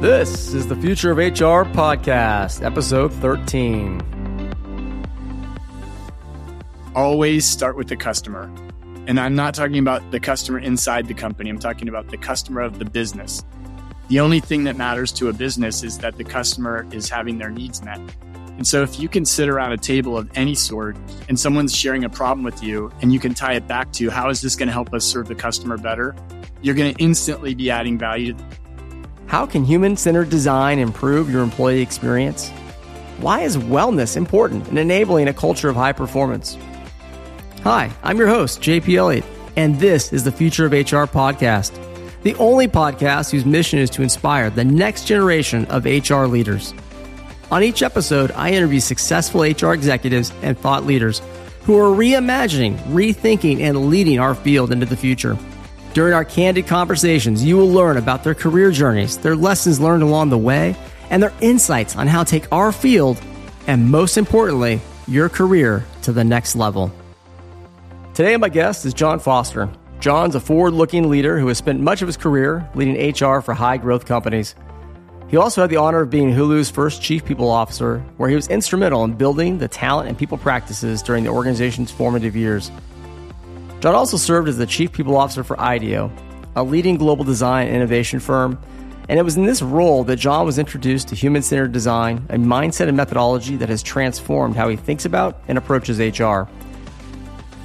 This is the Future of HR podcast, episode 13. Always start with the customer. And I'm not talking about the customer inside the company, I'm talking about the customer of the business. The only thing that matters to a business is that the customer is having their needs met. And so if you can sit around a table of any sort and someone's sharing a problem with you and you can tie it back to how is this going to help us serve the customer better, you're going to instantly be adding value how can human centered design improve your employee experience? Why is wellness important in enabling a culture of high performance? Hi, I'm your host, JP Elliott, and this is the Future of HR podcast, the only podcast whose mission is to inspire the next generation of HR leaders. On each episode, I interview successful HR executives and thought leaders who are reimagining, rethinking, and leading our field into the future. During our candid conversations, you will learn about their career journeys, their lessons learned along the way, and their insights on how to take our field and, most importantly, your career to the next level. Today, my guest is John Foster. John's a forward looking leader who has spent much of his career leading HR for high growth companies. He also had the honor of being Hulu's first chief people officer, where he was instrumental in building the talent and people practices during the organization's formative years. John also served as the Chief People Officer for IDEO, a leading global design innovation firm, and it was in this role that John was introduced to human centered design, a mindset and methodology that has transformed how he thinks about and approaches HR.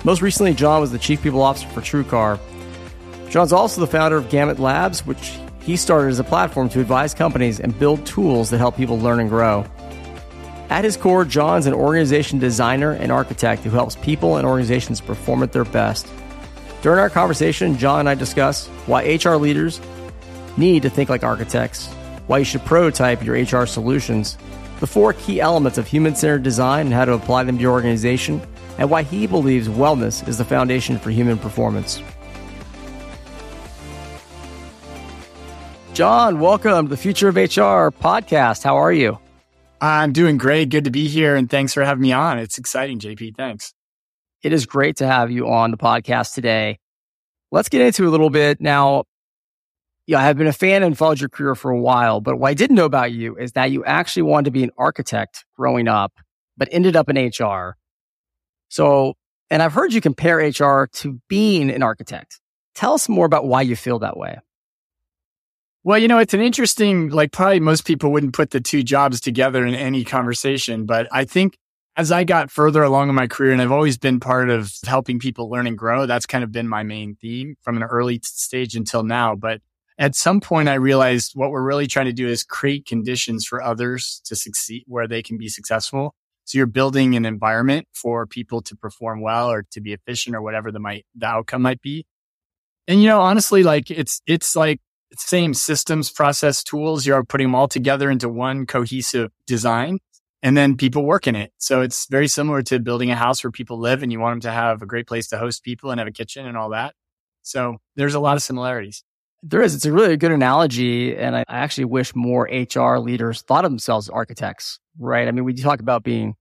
Most recently, John was the Chief People Officer for TrueCar. John's also the founder of Gamut Labs, which he started as a platform to advise companies and build tools that help people learn and grow. At his core, John's an organization designer and architect who helps people and organizations perform at their best. During our conversation, John and I discuss why HR leaders need to think like architects, why you should prototype your HR solutions, the four key elements of human centered design and how to apply them to your organization, and why he believes wellness is the foundation for human performance. John, welcome to the Future of HR podcast. How are you? I'm doing great. Good to be here. And thanks for having me on. It's exciting, JP. Thanks. It is great to have you on the podcast today. Let's get into a little bit now. Yeah, I have been a fan and followed your career for a while, but what I didn't know about you is that you actually wanted to be an architect growing up, but ended up in HR. So, and I've heard you compare HR to being an architect. Tell us more about why you feel that way. Well, you know, it's an interesting, like, probably most people wouldn't put the two jobs together in any conversation. But I think as I got further along in my career, and I've always been part of helping people learn and grow, that's kind of been my main theme from an early stage until now. But at some point, I realized what we're really trying to do is create conditions for others to succeed where they can be successful. So you're building an environment for people to perform well or to be efficient or whatever the might, the outcome might be. And, you know, honestly, like it's, it's like same systems, process, tools. You're putting them all together into one cohesive design and then people work in it. So it's very similar to building a house where people live and you want them to have a great place to host people and have a kitchen and all that. So there's a lot of similarities. There is. It's a really good analogy. And I actually wish more HR leaders thought of themselves as architects, right? I mean, we talk about being,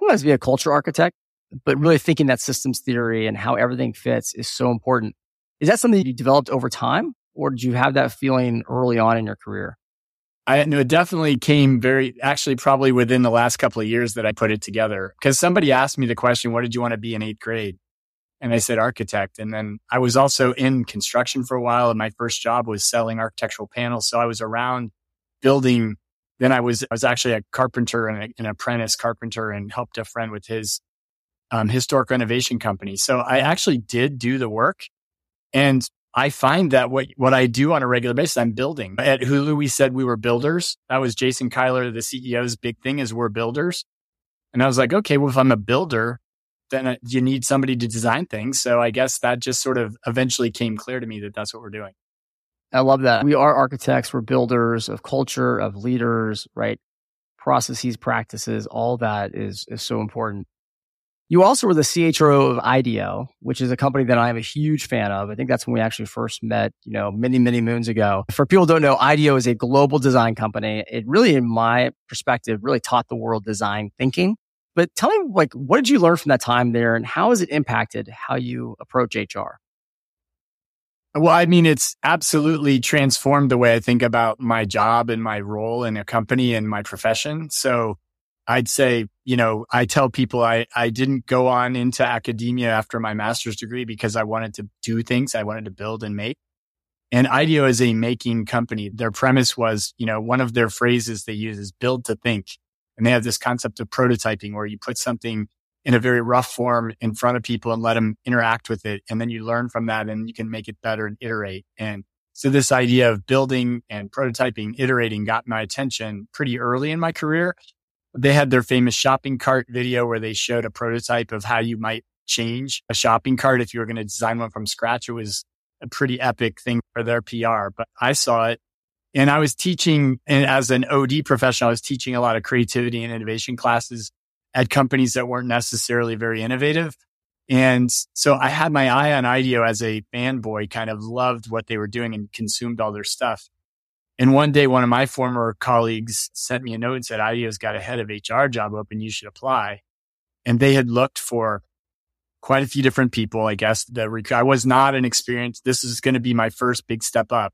who wants to be a culture architect, but really thinking that systems theory and how everything fits is so important. Is that something you developed over time? Or did you have that feeling early on in your career? I know it definitely came very, actually, probably within the last couple of years that I put it together. Because somebody asked me the question, What did you want to be in eighth grade? And I said architect. And then I was also in construction for a while. And my first job was selling architectural panels. So I was around building. Then I was, I was actually a carpenter and a, an apprentice carpenter and helped a friend with his um, historic renovation company. So I actually did do the work. And I find that what, what I do on a regular basis, I'm building. At Hulu, we said we were builders. That was Jason Kilar, the CEO's big thing is we're builders. And I was like, okay, well, if I'm a builder, then uh, you need somebody to design things. So I guess that just sort of eventually came clear to me that that's what we're doing. I love that. We are architects, we're builders of culture, of leaders, right? Processes, practices, all that is, is so important. You also were the CHRO of IDEO, which is a company that I am a huge fan of. I think that's when we actually first met, you know, many, many moons ago. For people don't know, IDEO is a global design company. It really, in my perspective, really taught the world design thinking. But tell me, like, what did you learn from that time there and how has it impacted how you approach HR? Well, I mean, it's absolutely transformed the way I think about my job and my role in a company and my profession. So I'd say, you know, I tell people I, I didn't go on into academia after my master's degree because I wanted to do things. I wanted to build and make. And IDEO is a making company. Their premise was, you know, one of their phrases they use is build to think. And they have this concept of prototyping where you put something in a very rough form in front of people and let them interact with it. And then you learn from that and you can make it better and iterate. And so this idea of building and prototyping, iterating got my attention pretty early in my career. They had their famous shopping cart video where they showed a prototype of how you might change a shopping cart if you were going to design one from scratch. It was a pretty epic thing for their PR, but I saw it and I was teaching and as an OD professional, I was teaching a lot of creativity and innovation classes at companies that weren't necessarily very innovative. And so I had my eye on IDEO as a fanboy, kind of loved what they were doing and consumed all their stuff. And one day, one of my former colleagues sent me a note and said, IDEO's got a head of HR job open. You should apply. And they had looked for quite a few different people. I guess the rec- I was not an experienced. This is going to be my first big step up.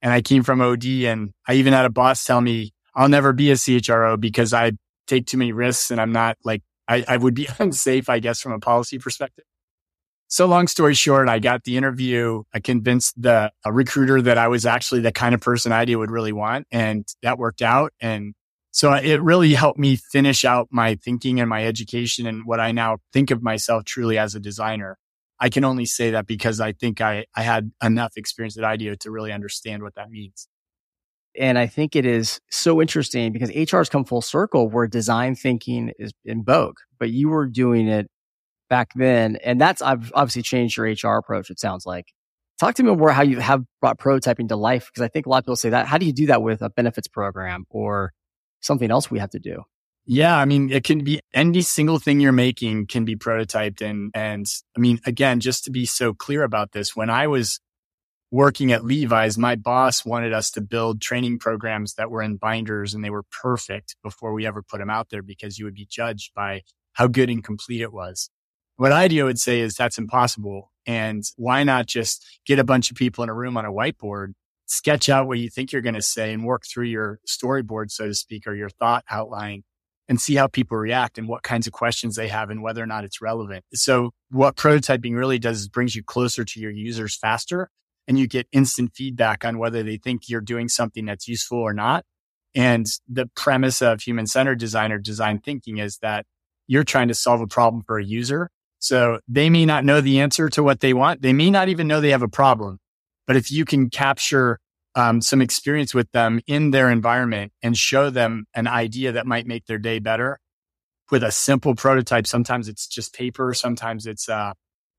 And I came from OD and I even had a boss tell me I'll never be a CHRO because I take too many risks and I'm not like, I, I would be unsafe, I guess, from a policy perspective. So long story short, I got the interview. I convinced the recruiter that I was actually the kind of person IDEO would really want. And that worked out. And so it really helped me finish out my thinking and my education and what I now think of myself truly as a designer. I can only say that because I think I, I had enough experience at IDEO to really understand what that means. And I think it is so interesting because HR has come full circle where design thinking is in vogue, but you were doing it back then. And that's I've obviously changed your HR approach, it sounds like. Talk to me more how you have brought prototyping to life because I think a lot of people say that. How do you do that with a benefits program or something else we have to do? Yeah, I mean, it can be any single thing you're making can be prototyped. And, and I mean, again, just to be so clear about this, when I was working at Levi's, my boss wanted us to build training programs that were in binders and they were perfect before we ever put them out there because you would be judged by how good and complete it was. What IDEO would say is that's impossible. And why not just get a bunch of people in a room on a whiteboard, sketch out what you think you're going to say and work through your storyboard, so to speak, or your thought outline and see how people react and what kinds of questions they have and whether or not it's relevant. So what prototyping really does is brings you closer to your users faster and you get instant feedback on whether they think you're doing something that's useful or not. And the premise of human centered design or design thinking is that you're trying to solve a problem for a user. So they may not know the answer to what they want. They may not even know they have a problem. But if you can capture um, some experience with them in their environment and show them an idea that might make their day better with a simple prototype, sometimes it's just paper, sometimes it's uh,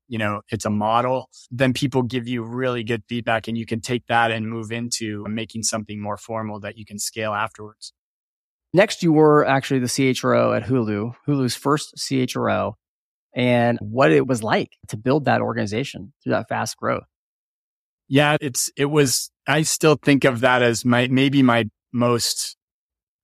you know, it's a model, then people give you really good feedback and you can take that and move into making something more formal that you can scale afterwards. Next, you were actually the CHRO at Hulu, Hulu's first CHRO, and what it was like to build that organization through that fast growth. Yeah, it's, it was, I still think of that as my, maybe my most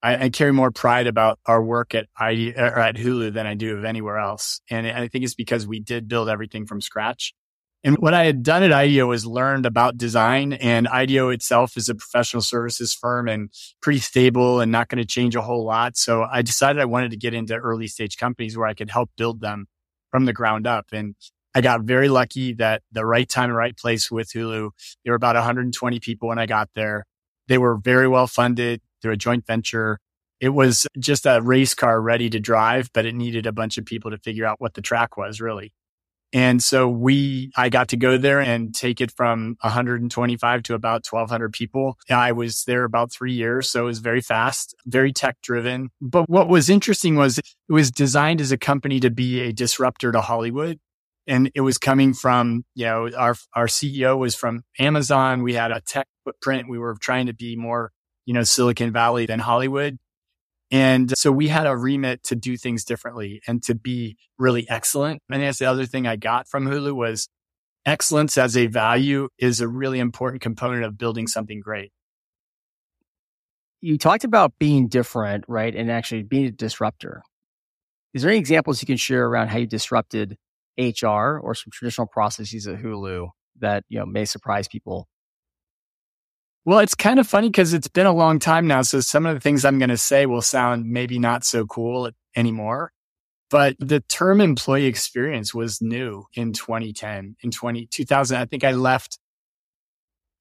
I, I, carry more pride about our work at ID or at Hulu than I do of anywhere else. And I think it's because we did build everything from scratch. And what I had done at IDEO was learned about design and IDEO itself is a professional services firm and pretty stable and not going to change a whole lot. So I decided I wanted to get into early stage companies where I could help build them from the ground up. And I got very lucky that the right time, and right place with Hulu. There were about 120 people when I got there. They were very well funded through a joint venture. It was just a race car ready to drive, but it needed a bunch of people to figure out what the track was really. And so we, I got to go there and take it from 125 to about 1200 people. I was there about three years. So it was very fast, very tech driven. But what was interesting was it was designed as a company to be a disruptor to Hollywood. And it was coming from, you know, our, our CEO was from Amazon. We had a tech footprint. We were trying to be more you know, Silicon Valley than Hollywood. And so we had a remit to do things differently and to be really excellent. And that's the other thing I got from Hulu was excellence as a value is a really important component of building something great. You talked about being different, right? And actually being a disruptor. Is there any examples you can share around how you disrupted HR or some traditional processes at Hulu that, you know, may surprise people? Well, it's kind of funny because it's been a long time now. So some of the things I'm going to say will sound maybe not so cool anymore. But the term employee experience was new in 2010. In 20, 2000, I think I left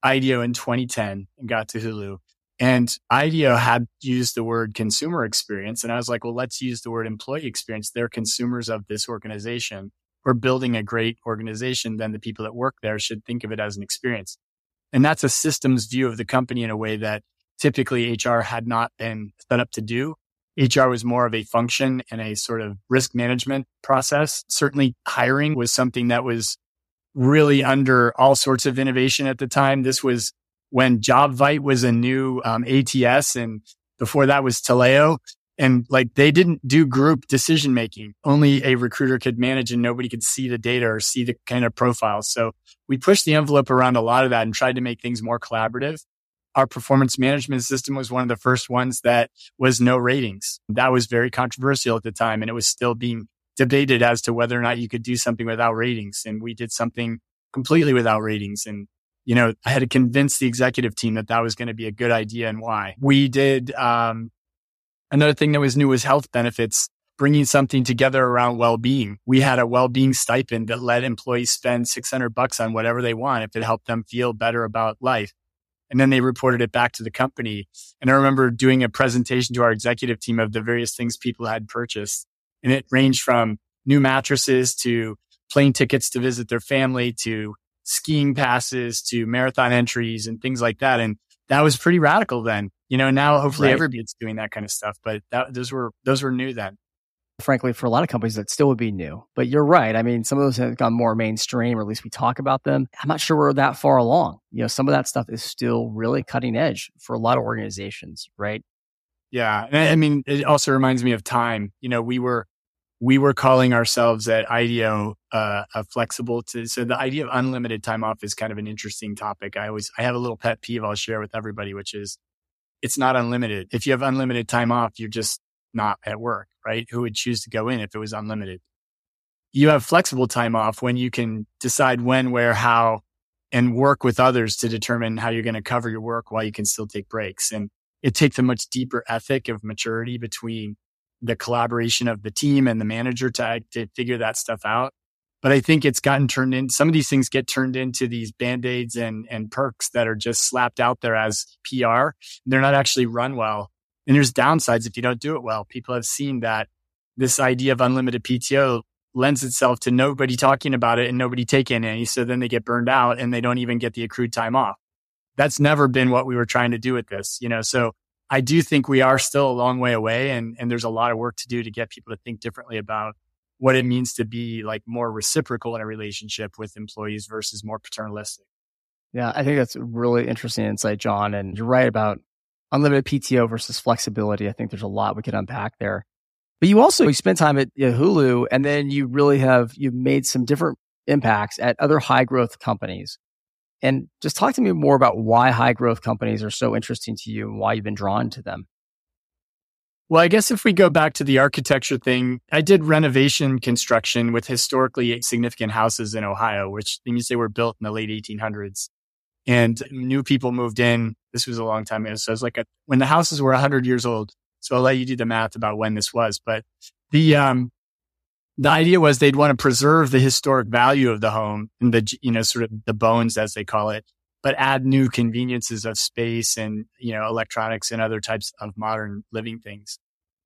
IDEO in 2010 and got to Hulu. And IDEO had used the word consumer experience. And I was like, well, let's use the word employee experience. They're consumers of this organization. We're building a great organization. Then the people that work there should think of it as an experience. And that's a systems view of the company in a way that typically HR had not been set up to do. HR was more of a function and a sort of risk management process. Certainly hiring was something that was really under all sorts of innovation at the time. This was when JobVite was a new um, ATS and before that was Taleo. And like they didn't do group decision making. Only a recruiter could manage and nobody could see the data or see the kind of profiles. So we pushed the envelope around a lot of that and tried to make things more collaborative. Our performance management system was one of the first ones that was no ratings. That was very controversial at the time and it was still being debated as to whether or not you could do something without ratings. And we did something completely without ratings. And, you know, I had to convince the executive team that that was going to be a good idea and why. We did, um, another thing that was new was health benefits, bringing something together around well-being. We had a well-being stipend that let employees spend 600 bucks on whatever they want if it helped them feel better about life. And then they reported it back to the company. And I remember doing a presentation to our executive team of the various things people had purchased and it ranged from new mattresses to plane tickets to visit their family to skiing passes to marathon entries and things like that. And that was pretty radical then. You know, now hopefully right. everybody's doing that kind of stuff, but that, those were, those were new then. Frankly, for a lot of companies, that still would be new. But you're right. I mean, some of those have gone more mainstream, or at least we talk about them. I'm not sure we're that far along. You know, some of that stuff is still really cutting edge for a lot of organizations, right? Yeah. I mean, it also reminds me of time. You know, we were, we were calling ourselves at IDEO uh, a flexible to so the idea of unlimited time off is kind of an interesting topic. I always I have a little pet peeve I'll share with everybody, which is it's not unlimited. If you have unlimited time off, you're just not at work, right? Who would choose to go in if it was unlimited? You have flexible time off when you can decide when, where, how, and work with others to determine how you're going to cover your work while you can still take breaks. And it takes a much deeper ethic of maturity between the collaboration of the team and the manager to, to figure that stuff out. But I think it's gotten turned in. Some of these things get turned into these band-aids and, and perks that are just slapped out there as PR. They're not actually run well. And there's downsides if you don't do it well. People have seen that this idea of unlimited PTO lends itself to nobody talking about it and nobody taking any. So then they get burned out and they don't even get the accrued time off. That's never been what we were trying to do with this, you know. So I do think we are still a long way away and, and there's a lot of work to do to get people to think differently about what it means to be like more reciprocal in a relationship with employees versus more paternalistic. Yeah, I think that's a really interesting insight, John. And you're right about unlimited PTO versus flexibility. I think there's a lot we could unpack there. But you also you spent time at Hulu and then you really have you've made some different impacts at other high growth companies. And just talk to me more about why high growth companies are so interesting to you and why you've been drawn to them. Well, I guess if we go back to the architecture thing, I did renovation construction with historically significant houses in Ohio, which means they were built in the late 1800s. And new people moved in. This was a long time ago. So it's like a, when the houses were 100 years old. So I'll let you do the math about when this was. But the, um, the idea was they'd want to preserve the historic value of the home and the, you know, sort of the bones, as they call it, but add new conveniences of space and, you know, electronics and other types of modern living things.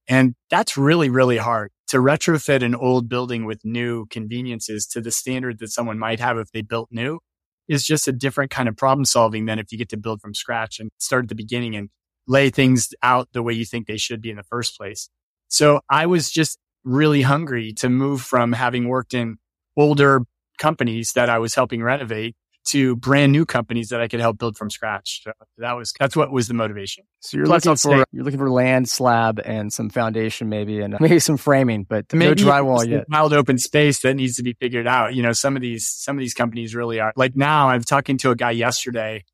And that's really, really hard to retrofit an old building with new conveniences to the standard that someone might have if they built new is just a different kind of problem solving than if you get to build from scratch and start at the beginning and lay things out the way you think they should be in the first place. So I was just really hungry to move from having worked in older companies that I was helping renovate to brand new companies that I could help build from scratch. So that was that's what was the motivation. So you're Plus looking for stay. you're looking for land, slab, and some foundation, maybe, and maybe some framing, but maybe no drywall yet. Wild open space that needs to be figured out. You know, some of these some of these companies really are like now. I'm talking to a guy yesterday,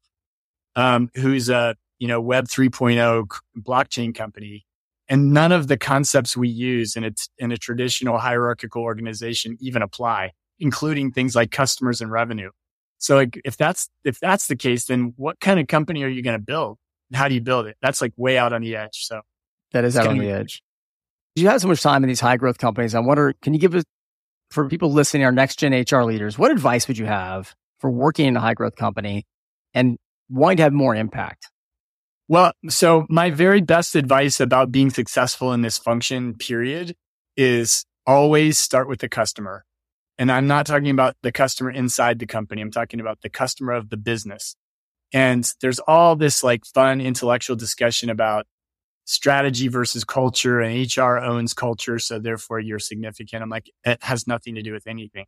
um, who's a you know Web 3.0 blockchain company, and none of the concepts we use in a, in a traditional hierarchical organization even apply, including things like customers and revenue. So like if that's if that's the case, then what kind of company are you going to build? How do you build it? That's like way out on the edge. So that is out on the edge. You have so much time in these high growth companies. I wonder, can you give us for people listening, our next gen HR leaders, what advice would you have for working in a high growth company and wanting to have more impact? Well, so my very best advice about being successful in this function period is always start with the customer. And I'm not talking about the customer inside the company. I'm talking about the customer of the business. And there's all this like fun intellectual discussion about strategy versus culture and HR owns culture. So therefore you're significant. I'm like, it has nothing to do with anything.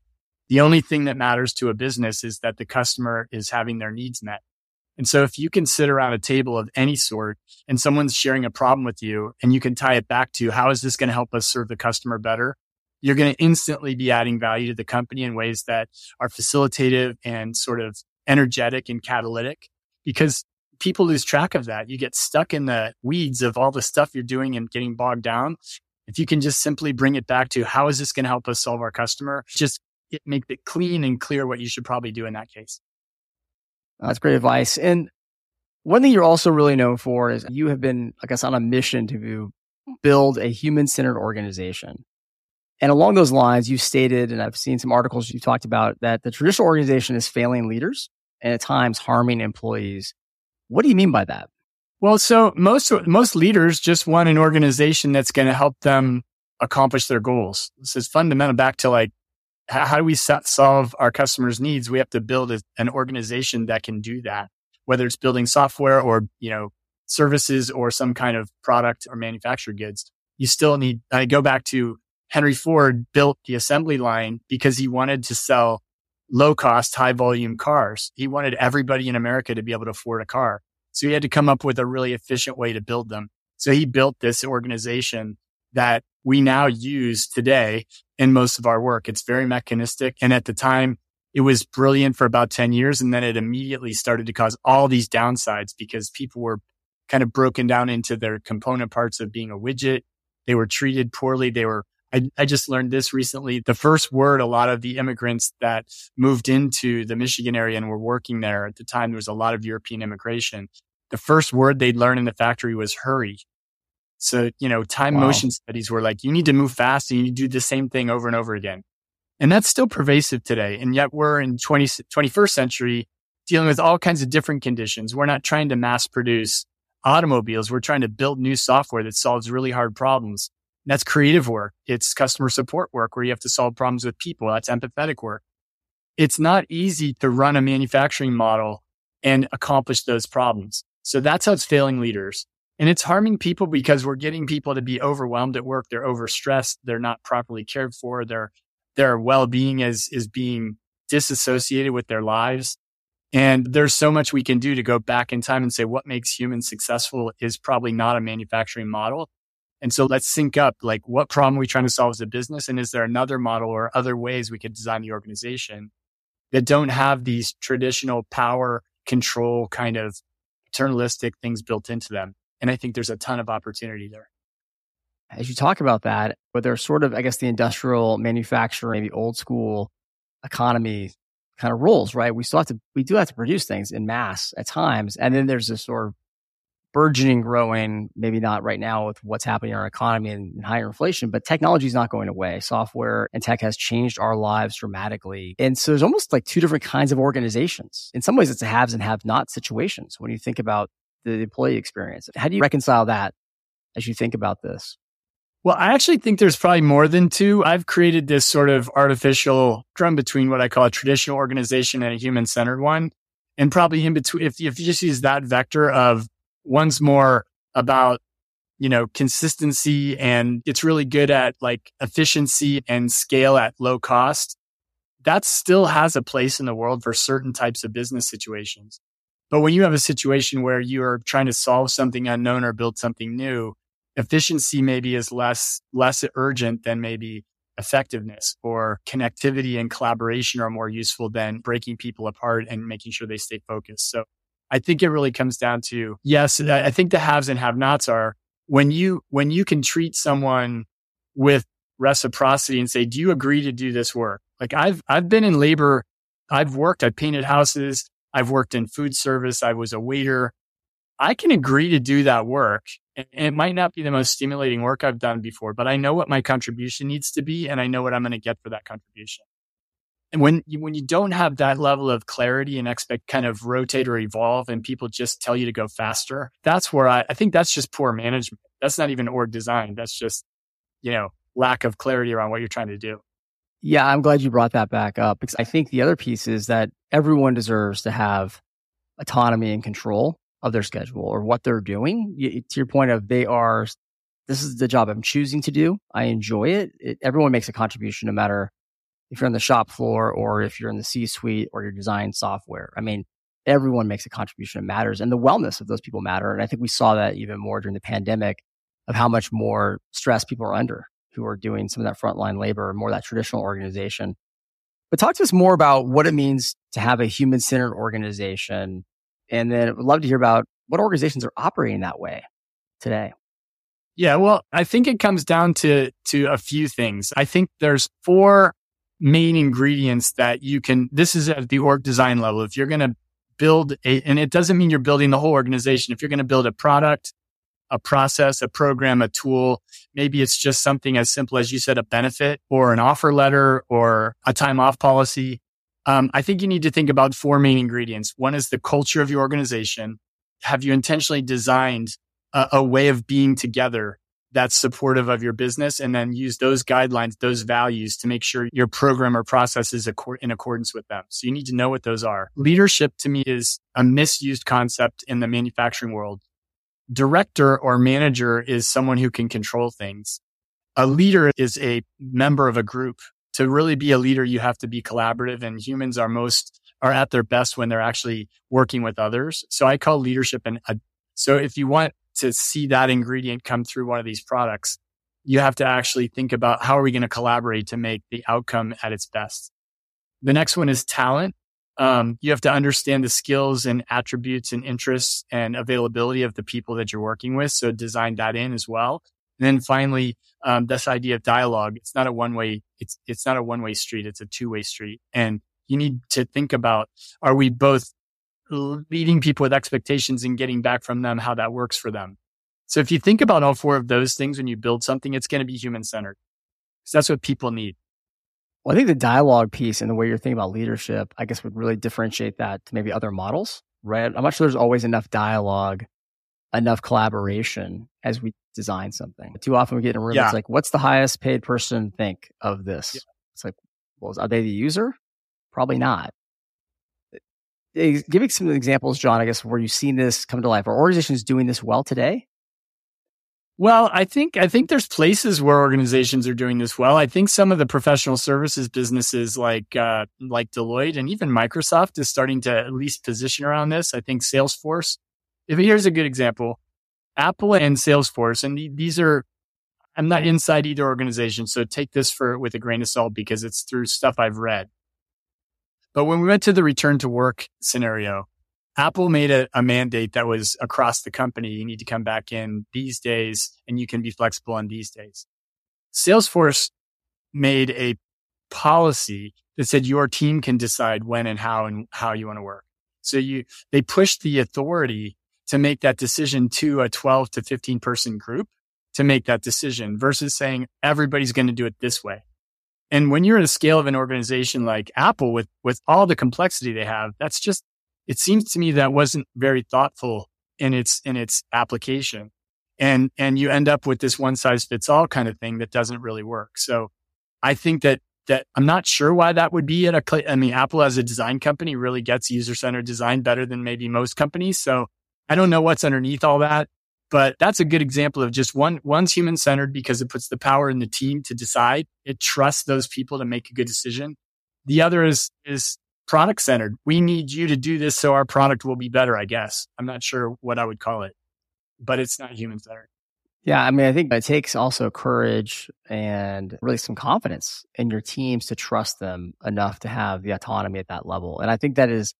The only thing that matters to a business is that the customer is having their needs met. And so if you can sit around a table of any sort and someone's sharing a problem with you and you can tie it back to how is this going to help us serve the customer better? You're going to instantly be adding value to the company in ways that are facilitative and sort of energetic and catalytic because people lose track of that. You get stuck in the weeds of all the stuff you're doing and getting bogged down. If you can just simply bring it back to how is this going to help us solve our customer, just make it clean and clear what you should probably do in that case. That's great advice. And one thing you're also really known for is you have been, I guess, on a mission to build a human centered organization. And along those lines, you stated, and I've seen some articles you talked about that the traditional organization is failing leaders and at times harming employees. What do you mean by that? Well, so most most leaders just want an organization that's going to help them accomplish their goals. This is fundamental back to like how do we solve our customers' needs? We have to build a, an organization that can do that, whether it's building software or you know services or some kind of product or manufactured goods. You still need. I go back to Henry Ford built the assembly line because he wanted to sell low cost, high volume cars. He wanted everybody in America to be able to afford a car. So he had to come up with a really efficient way to build them. So he built this organization that we now use today in most of our work. It's very mechanistic. And at the time, it was brilliant for about 10 years. And then it immediately started to cause all these downsides because people were kind of broken down into their component parts of being a widget. They were treated poorly. They were I, I just learned this recently. The first word a lot of the immigrants that moved into the Michigan area and were working there at the time, there was a lot of European immigration. The first word they'd learn in the factory was hurry. So, you know, time wow. motion studies were like, you need to move fast and you do the same thing over and over again. And that's still pervasive today. And yet we're in 20, 21st century dealing with all kinds of different conditions. We're not trying to mass produce automobiles. We're trying to build new software that solves really hard problems. That's creative work. It's customer support work where you have to solve problems with people. That's empathetic work. It's not easy to run a manufacturing model and accomplish those problems. So that's how it's failing leaders. And it's harming people because we're getting people to be overwhelmed at work. They're overstressed. They're not properly cared for. Their, their well-being is, is being disassociated with their lives. And there's so much we can do to go back in time and say what makes humans successful is probably not a manufacturing model. And so let's sync up like what problem are we trying to solve as a business? And is there another model or other ways we could design the organization that don't have these traditional power control kind of paternalistic things built into them? And I think there's a ton of opportunity there. As you talk about that, but there's sort of, I guess, the industrial manufacturing, maybe old school economy kind of rules, right? We still have to, we do have to produce things in mass at times. And then there's this sort of burgeoning, growing, maybe not right now with what's happening in our economy and, higher inflation, but technology is not going away. Software and tech has changed our lives dramatically. And so there's almost like two different kinds of organizations. In some ways, it's a haves and have not situations when you think about the employee experience. How do you reconcile that as you think about this? Well, I actually think there's probably more than two. I've created this sort of artificial drum between what I call a traditional organization and a human centered one. And probably in between, if, if you just use that vector of One's more about, you know, consistency and it's really good at like efficiency and scale at low cost. That still has a place in the world for certain types of business situations. But when you have a situation where you are trying to solve something unknown or build something new, efficiency maybe is less, less urgent than maybe effectiveness or connectivity and collaboration are more useful than breaking people apart and making sure they stay focused. So I think it really comes down to yes, I think the haves and have nots are when you when you can treat someone with reciprocity and say, "Do you agree to do this work?" Like I've I've been in labor I've worked, I've painted houses, I've worked in food service, I was a waiter. I can agree to do that work. And it might not be the most stimulating work I've done before, but I know what my contribution needs to be and I know what I'm going to get for that contribution. And when you, when you don't have that level of clarity and expect kind of rotate or evolve and people just tell you to go faster, that's where I, I think that's just poor management. That's not even org design. That's just, you know, lack of clarity around what you're trying to do. Yeah, I'm glad you brought that back up because I think the other piece is that everyone deserves to have autonomy and control of their schedule or what they're doing. You, to your point of they are, this is the job I'm choosing to do. I enjoy it. it. Everyone makes a contribution no matter if you're on the shop floor or if you're in the C suite or you're design software. I mean, everyone makes a contribution. It matters and the wellness of those people matter. And I think we saw that even more during the pandemic of how much more stress people are under who are doing some of that frontline labor, more that traditional organization. But talk to us more about what it means to have a human centered organization. And then I would love to hear about what organizations are operating that way today. Yeah, well, I think it comes down to to a few things. I think there's four main ingredients that you can this is at the org design level. If you're going to build a and it doesn't mean you're building the whole organization. If you're going to build a product, a process, a program, a tool. Maybe it's just something as simple as you said, a benefit or an offer letter or a time off policy. Um, I think you need to think about four main ingredients. One is the culture of your organization. Have you intentionally designed a, a way of being together that's supportive of your business and then use those guidelines, those values to make sure your program or process is in accordance with them. So you need to know what those are. Leadership to me is a misused concept in the manufacturing world director or manager is someone who can control things. A leader is a member of a group. To really be a leader, you have to be collaborative and humans are most, are at their best when they're actually working with others. So I call leadership an, a, so if you want to see that ingredient come through one of these products, you have to actually think about how are we going to collaborate to make the outcome at its best. The next one is talent. Um, you have to understand the skills and attributes and interests and availability of the people that you're working with. So design that in as well. And then finally, um, this idea of dialogue. It's not a one way. It's, it's not a one way street. It's a two way street. And you need to think about, are we both leading people with expectations and getting back from them how that works for them? So if you think about all four of those things when you build something, it's going to be human centered. Because that's what people need. Well, I think the dialogue piece and the way you're thinking about leadership, I guess would really differentiate that to maybe other models, right? I'm not sure there's always enough dialogue, enough collaboration as we design something. Too often we get in a room, yeah. it's like, what's the highest paid person think of this? Yeah. It's like, well, are they the user? Probably not. Give me some examples, John, I guess, where you've seen this come to life. Are organizations doing this well today? Well, I think I think there's places where organizations are doing this well. I think some of the professional services businesses like uh, like Deloitte and even Microsoft is starting to at least position around this. I think Salesforce. If here's a good example, Apple and Salesforce, and these are I'm not inside either organization, so take this for with a grain of salt because it's through stuff I've read. But when we went to the return to work scenario, Apple made a, a, mandate that was across the company. You need to come back in these days and you can be flexible on these days. Salesforce made a policy that said your team can decide when and how and how you want to work. So you, they pushed the authority to make that decision to a 12 to 15 person group to make that decision versus saying everybody's going to do it this way. And when you're at a scale of an organization like Apple with, with all the complexity they have, that's just it seems to me that wasn't very thoughtful in its in its application. And and you end up with this one size fits all kind of thing that doesn't really work. So i think that that i'm not sure why that would be at a i mean apple as a design company really gets user centered design better than maybe most companies. So i don't know what's underneath all that but that's a good example of just one one's human centered because it puts the power in the team to decide it trusts those people to make a good decision the other is is product centered. We need you to do this so our product will be better, I guess. I'm not sure what I would call it, but it's not human centered. Yeah, I mean, I think it takes also courage and really some confidence in your teams to trust them enough to have the autonomy at that level. And I think that is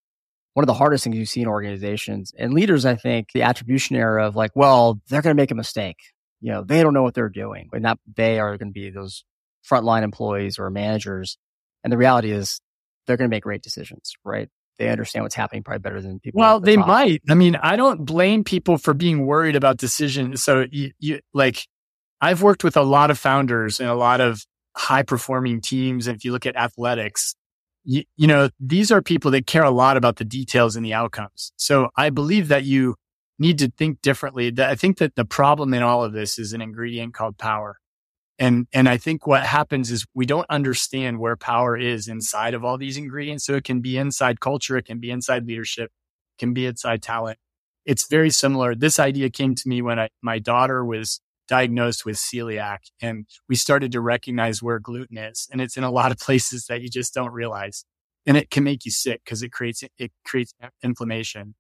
one of the hardest things you see in organizations and leaders. I think the attribution error of like, well, they're going to make a mistake. You know, they don't know what they're doing and that they are going to be those frontline employees or managers. And the reality is they're going to make great decisions, right? They understand what's happening probably better than people. Well, the they top. might. I mean, I don't blame people for being worried about decisions. So you, you like, I've worked with a lot of founders and a lot of high performing teams. And if you look at athletics, you, you know, these are people that care a lot about the details and the outcomes. So I believe that you need to think differently. I think that the problem in all of this is an ingredient called power. And, and I think what happens is we don't understand where power is inside of all these ingredients. So it can be inside culture. It can be inside leadership, can be inside talent. It's very similar. This idea came to me when I, my daughter was diagnosed with celiac and we started to recognize where gluten is. And it's in a lot of places that you just don't realize. And it can make you sick because it creates, it creates inflammation.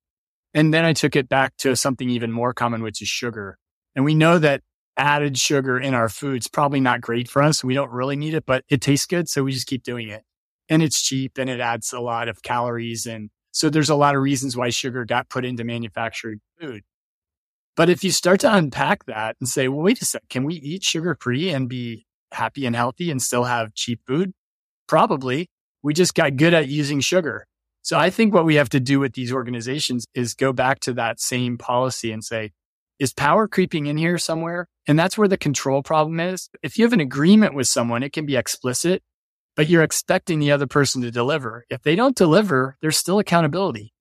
And then I took it back to something even more common, which is sugar. And we know that added sugar in our foods probably not great for us. We don't really need it, but it tastes good. So we just keep doing it. And it's cheap and it adds a lot of calories. And so there's a lot of reasons why sugar got put into manufactured food. But if you start to unpack that and say, well, wait a sec, can we eat sugar free and be happy and healthy and still have cheap food? Probably. We just got good at using sugar. So I think what we have to do with these organizations is go back to that same policy and say, is power creeping in here somewhere? And that's where the control problem is. If you have an agreement with someone, it can be explicit, but you're expecting the other person to deliver. If they don't deliver, there's still accountability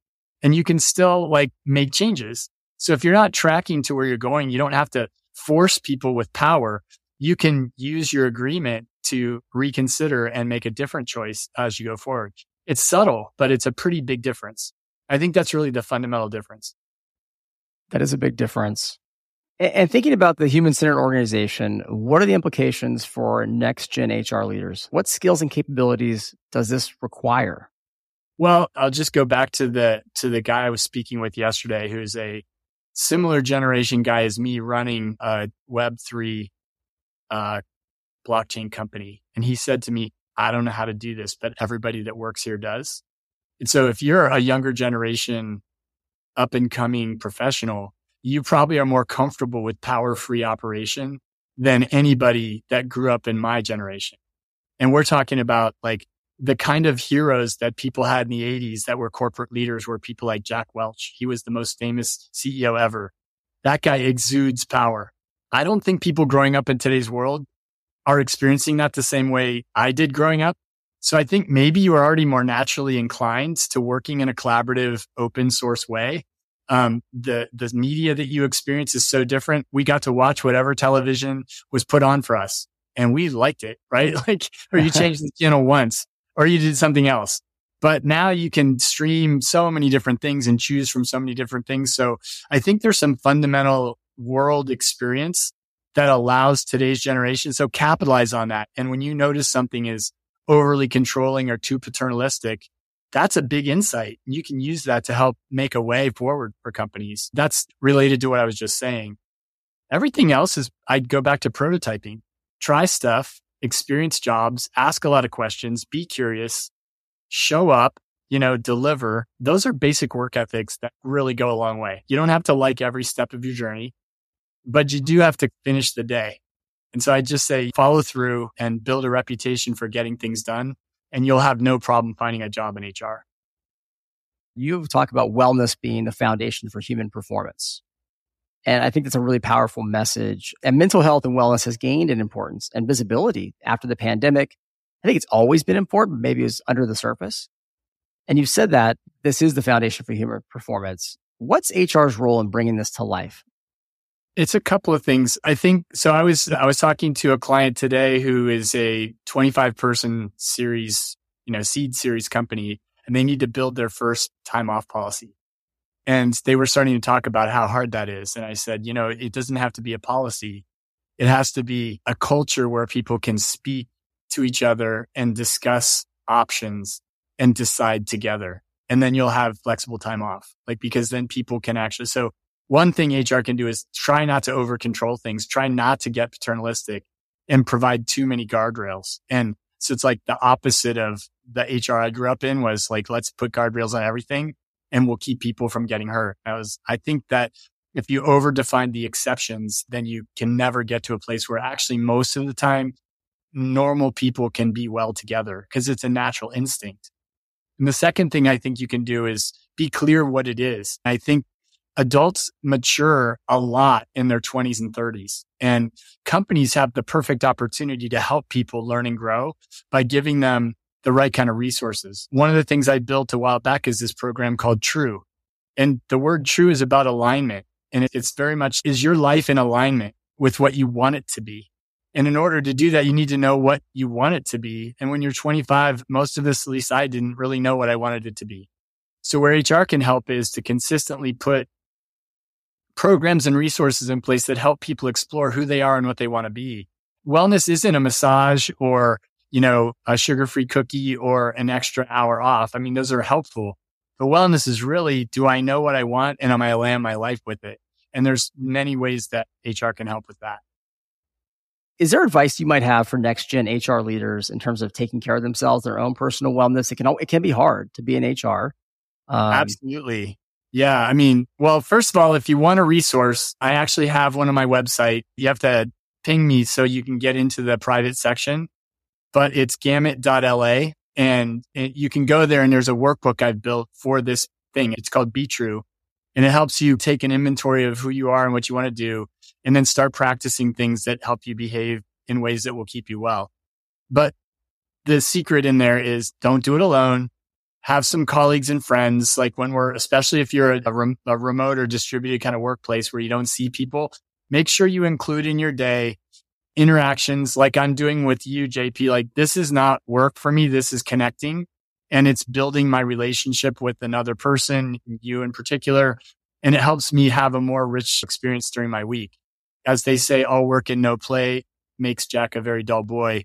and you can still like make changes. So if you're not tracking to where you're going, you don't have to force people with power. You can use your agreement to reconsider and make a different choice as you go forward. It's subtle, but it's a pretty big difference. I think that's really the fundamental difference. That is a big difference. And thinking about the human centered organization, what are the implications for next gen HR leaders? What skills and capabilities does this require? Well, I'll just go back to the to the guy I was speaking with yesterday, who's a similar generation guy as me, running a Web three uh, blockchain company, and he said to me, "I don't know how to do this, but everybody that works here does." And so, if you're a younger generation up and coming professional, you probably are more comfortable with power free operation than anybody that grew up in my generation. And we're talking about like the kind of heroes that people had in the 80s that were corporate leaders were people like Jack Welch. He was the most famous CEO ever. That guy exudes power. I don't think people growing up in today's world are experiencing that the same way I did growing up. So I think maybe you are already more naturally inclined to working in a collaborative, open source way. Um, the the media that you experience is so different. We got to watch whatever television was put on for us, and we liked it, right? Like, or you changed the channel once, or you did something else. But now you can stream so many different things and choose from so many different things. So I think there's some fundamental world experience that allows today's generation. So capitalize on that. And when you notice something is overly controlling or too paternalistic, that's a big insight. And you can use that to help make a way forward for companies. That's related to what I was just saying. Everything else is, I'd go back to prototyping, try stuff, experience jobs, ask a lot of questions, be curious, show up, you know, deliver. Those are basic work ethics that really go a long way. You don't have to like every step of your journey, but you do have to finish the day. And so I just say follow through and build a reputation for getting things done and you'll have no problem finding a job in HR. You talk about wellness being the foundation for human performance. And I think that's a really powerful message. And mental health and wellness has gained in importance and visibility after the pandemic. I think it's always been important, maybe it was under the surface. And you've said that this is the foundation for human performance. What's HR's role in bringing this to life? It's a couple of things. I think so. I was I was talking to a client today who is a 25 person series, you know, seed series company, and they need to build their first time off policy. And they were starting to talk about how hard that is. And I said, you know, it doesn't have to be a policy. It has to be a culture where people can speak to each other and discuss options and decide together. And then you'll have flexible time off. Like, because then people can actually, so one thing HR can do is try not to over control things, try not to get paternalistic and provide too many guardrails. And so it's like the opposite of the HR I grew up in was like, let's put guardrails on everything and we'll keep people from getting hurt. I was, I think that if you over define the exceptions, then you can never get to a place where actually most of the time normal people can be well together because it's a natural instinct. And the second thing I think you can do is be clear what it is. I think adults mature a lot in their 20s and 30s and companies have the perfect opportunity to help people learn and grow by giving them the right kind of resources. One of the things I built a while back is this program called True. And the word true is about alignment. And it's very much, is your life in alignment with what you want it to be? And in order to do that, you need to know what you want it to be. And when you're 25, most of this, at least I didn't really know what I wanted it to be. So where HR can help is to consistently put programs and resources in place that help people explore who they are and what they want to be. Wellness isn't a massage or, you know, a sugar free cookie or an extra hour off. I mean, those are helpful. But wellness is really, do I know what I want and am I land my life with it? And there's many ways that HR can help with that. Is there advice you might have for next gen HR leaders in terms of taking care of themselves, their own personal wellness? It can it can be hard to be in HR. Um, Absolutely. Yeah. I mean, well, first of all, if you want a resource, I actually have one on my website. You have to ping me so you can get into the private section, but it's gamut.la and it, you can go there and there's a workbook I've built for this thing. It's called Be True and it helps you take an inventory of who you are and what you want to do and then start practicing things that help you behave in ways that will keep you well. But the secret in there is don't do it alone. Have some colleagues and friends. Like when we're, especially if you're a, rem, a remote or distributed kind of workplace where you don't see people, make sure you include in your day interactions like I'm doing with you, JP. Like this is not work for me. This is connecting and it's building my relationship with another person, you in particular. And it helps me have a more rich experience during my week as they say, all work and no play makes Jack a very dull boy.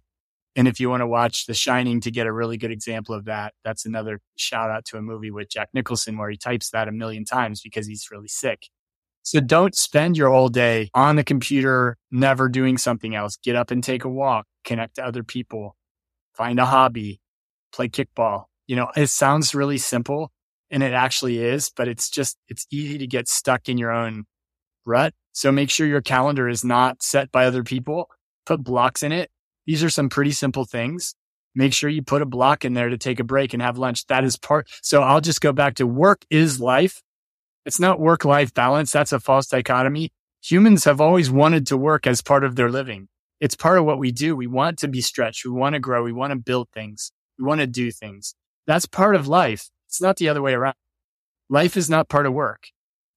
And if you want to watch The Shining to get a really good example of that, that's another shout out to a movie with Jack Nicholson where he types that a million times because he's really sick. So don't spend your whole day on the computer, never doing something else. Get up and take a walk, connect to other people, find a hobby, play kickball. You know, it sounds really simple and it actually is, but it's just, it's easy to get stuck in your own rut so make sure your calendar is not set by other people. Put blocks in it. These are some pretty simple things. Make sure you put a block in there to take a break and have lunch. That is part. So I'll just go back to work is life. It's not work life balance. That's a false dichotomy. Humans have always wanted to work as part of their living. It's part of what we do. We want to be stretched. We want to grow. We want to build things. We want to do things. That's part of life. It's not the other way around. Life is not part of work.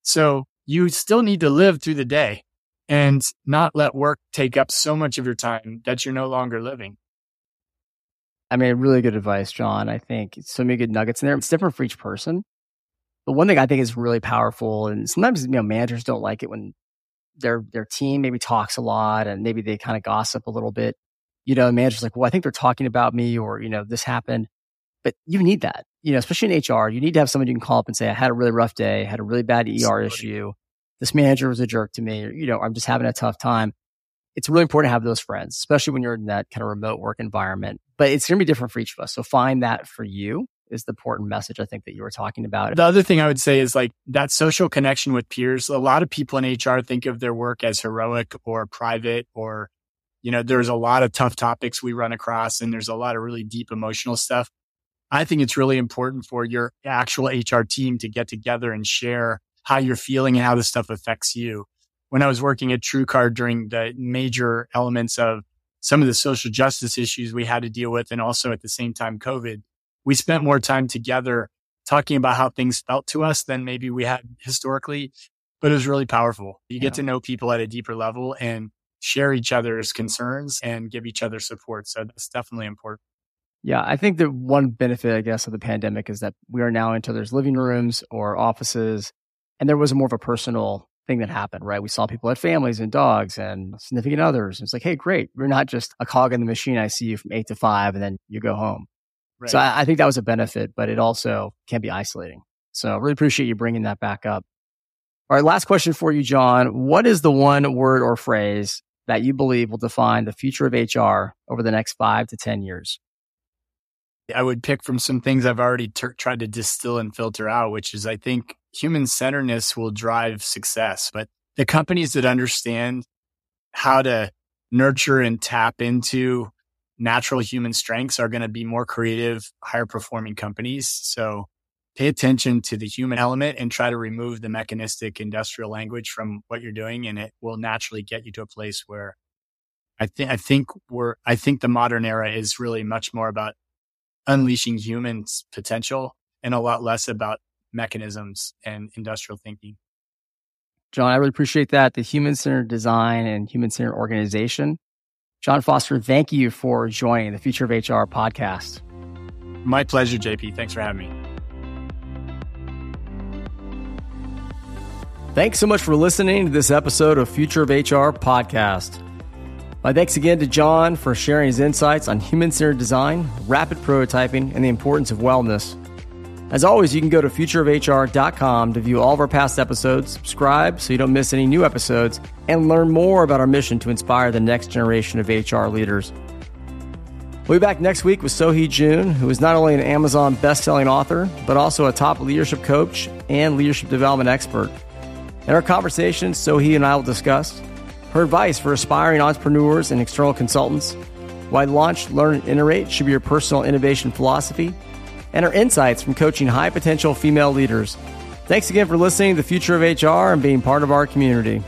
So you still need to live through the day and not let work take up so much of your time that you're no longer living. I mean, really good advice, John. I think so many good nuggets in there. It's different for each person. But one thing I think is really powerful, and sometimes you know managers don't like it when their their team maybe talks a lot and maybe they kind of gossip a little bit. You know, manager's like, "Well, I think they're talking about me," or you know, this happened. But you need that, you know, especially in HR. You need to have someone you can call up and say, "I had a really rough day, had a really bad ER issue." this manager was a jerk to me, or, you know, I'm just having a tough time. It's really important to have those friends, especially when you're in that kind of remote work environment. But it's going to be different for each of us. So find that for you is the important message I think that you were talking about. The other thing I would say is like that social connection with peers. A lot of people in HR think of their work as heroic or private or, you know, there's a lot of tough topics we run across and there's a lot of really deep emotional stuff. I think it's really important for your actual HR team to get together and share how you're feeling and how this stuff affects you. When I was working at TrueCar during the major elements of some of the social justice issues we had to deal with, and also at the same time, COVID, we spent more time together talking about how things felt to us than maybe we had historically, but it was really powerful. You yeah. get to know people at a deeper level and share each other's concerns and give each other support. So that's definitely important. Yeah, I think the one benefit, I guess, of the pandemic is that we are now into other's living rooms or offices and there was more of a personal thing that happened, right? We saw people had families and dogs and significant others. It's like, hey, great. We're not just a cog in the machine. I see you from eight to five and then you go home. Right. So I, I think that was a benefit, but it also can be isolating. So I really appreciate you bringing that back up. All right. Last question for you, John. What is the one word or phrase that you believe will define the future of HR over the next five to 10 years? I would pick from some things I've already ter- tried to distill and filter out, which is I think human centeredness will drive success. But the companies that understand how to nurture and tap into natural human strengths are going to be more creative, higher performing companies. So pay attention to the human element and try to remove the mechanistic industrial language from what you're doing. And it will naturally get you to a place where I think, I think we're, I think the modern era is really much more about unleashing humans potential and a lot less about mechanisms and industrial thinking. John, I really appreciate that. The human centered design and human centered organization. John Foster, thank you for joining the Future of HR podcast. My pleasure, JP. Thanks for having me. Thanks so much for listening to this episode of Future of HR podcast. My thanks again to John for sharing his insights on human centered design, rapid prototyping, and the importance of wellness. As always, you can go to futureofhr.com to view all of our past episodes, subscribe so you don't miss any new episodes, and learn more about our mission to inspire the next generation of HR leaders. We'll be back next week with Sohee Jun, who is not only an Amazon best-selling author, but also a top leadership coach and leadership development expert. In our conversation, Sohee and I will discuss her advice for aspiring entrepreneurs and external consultants, why launch, learn, and iterate should be your personal innovation philosophy, and her insights from coaching high potential female leaders. Thanks again for listening to the future of HR and being part of our community.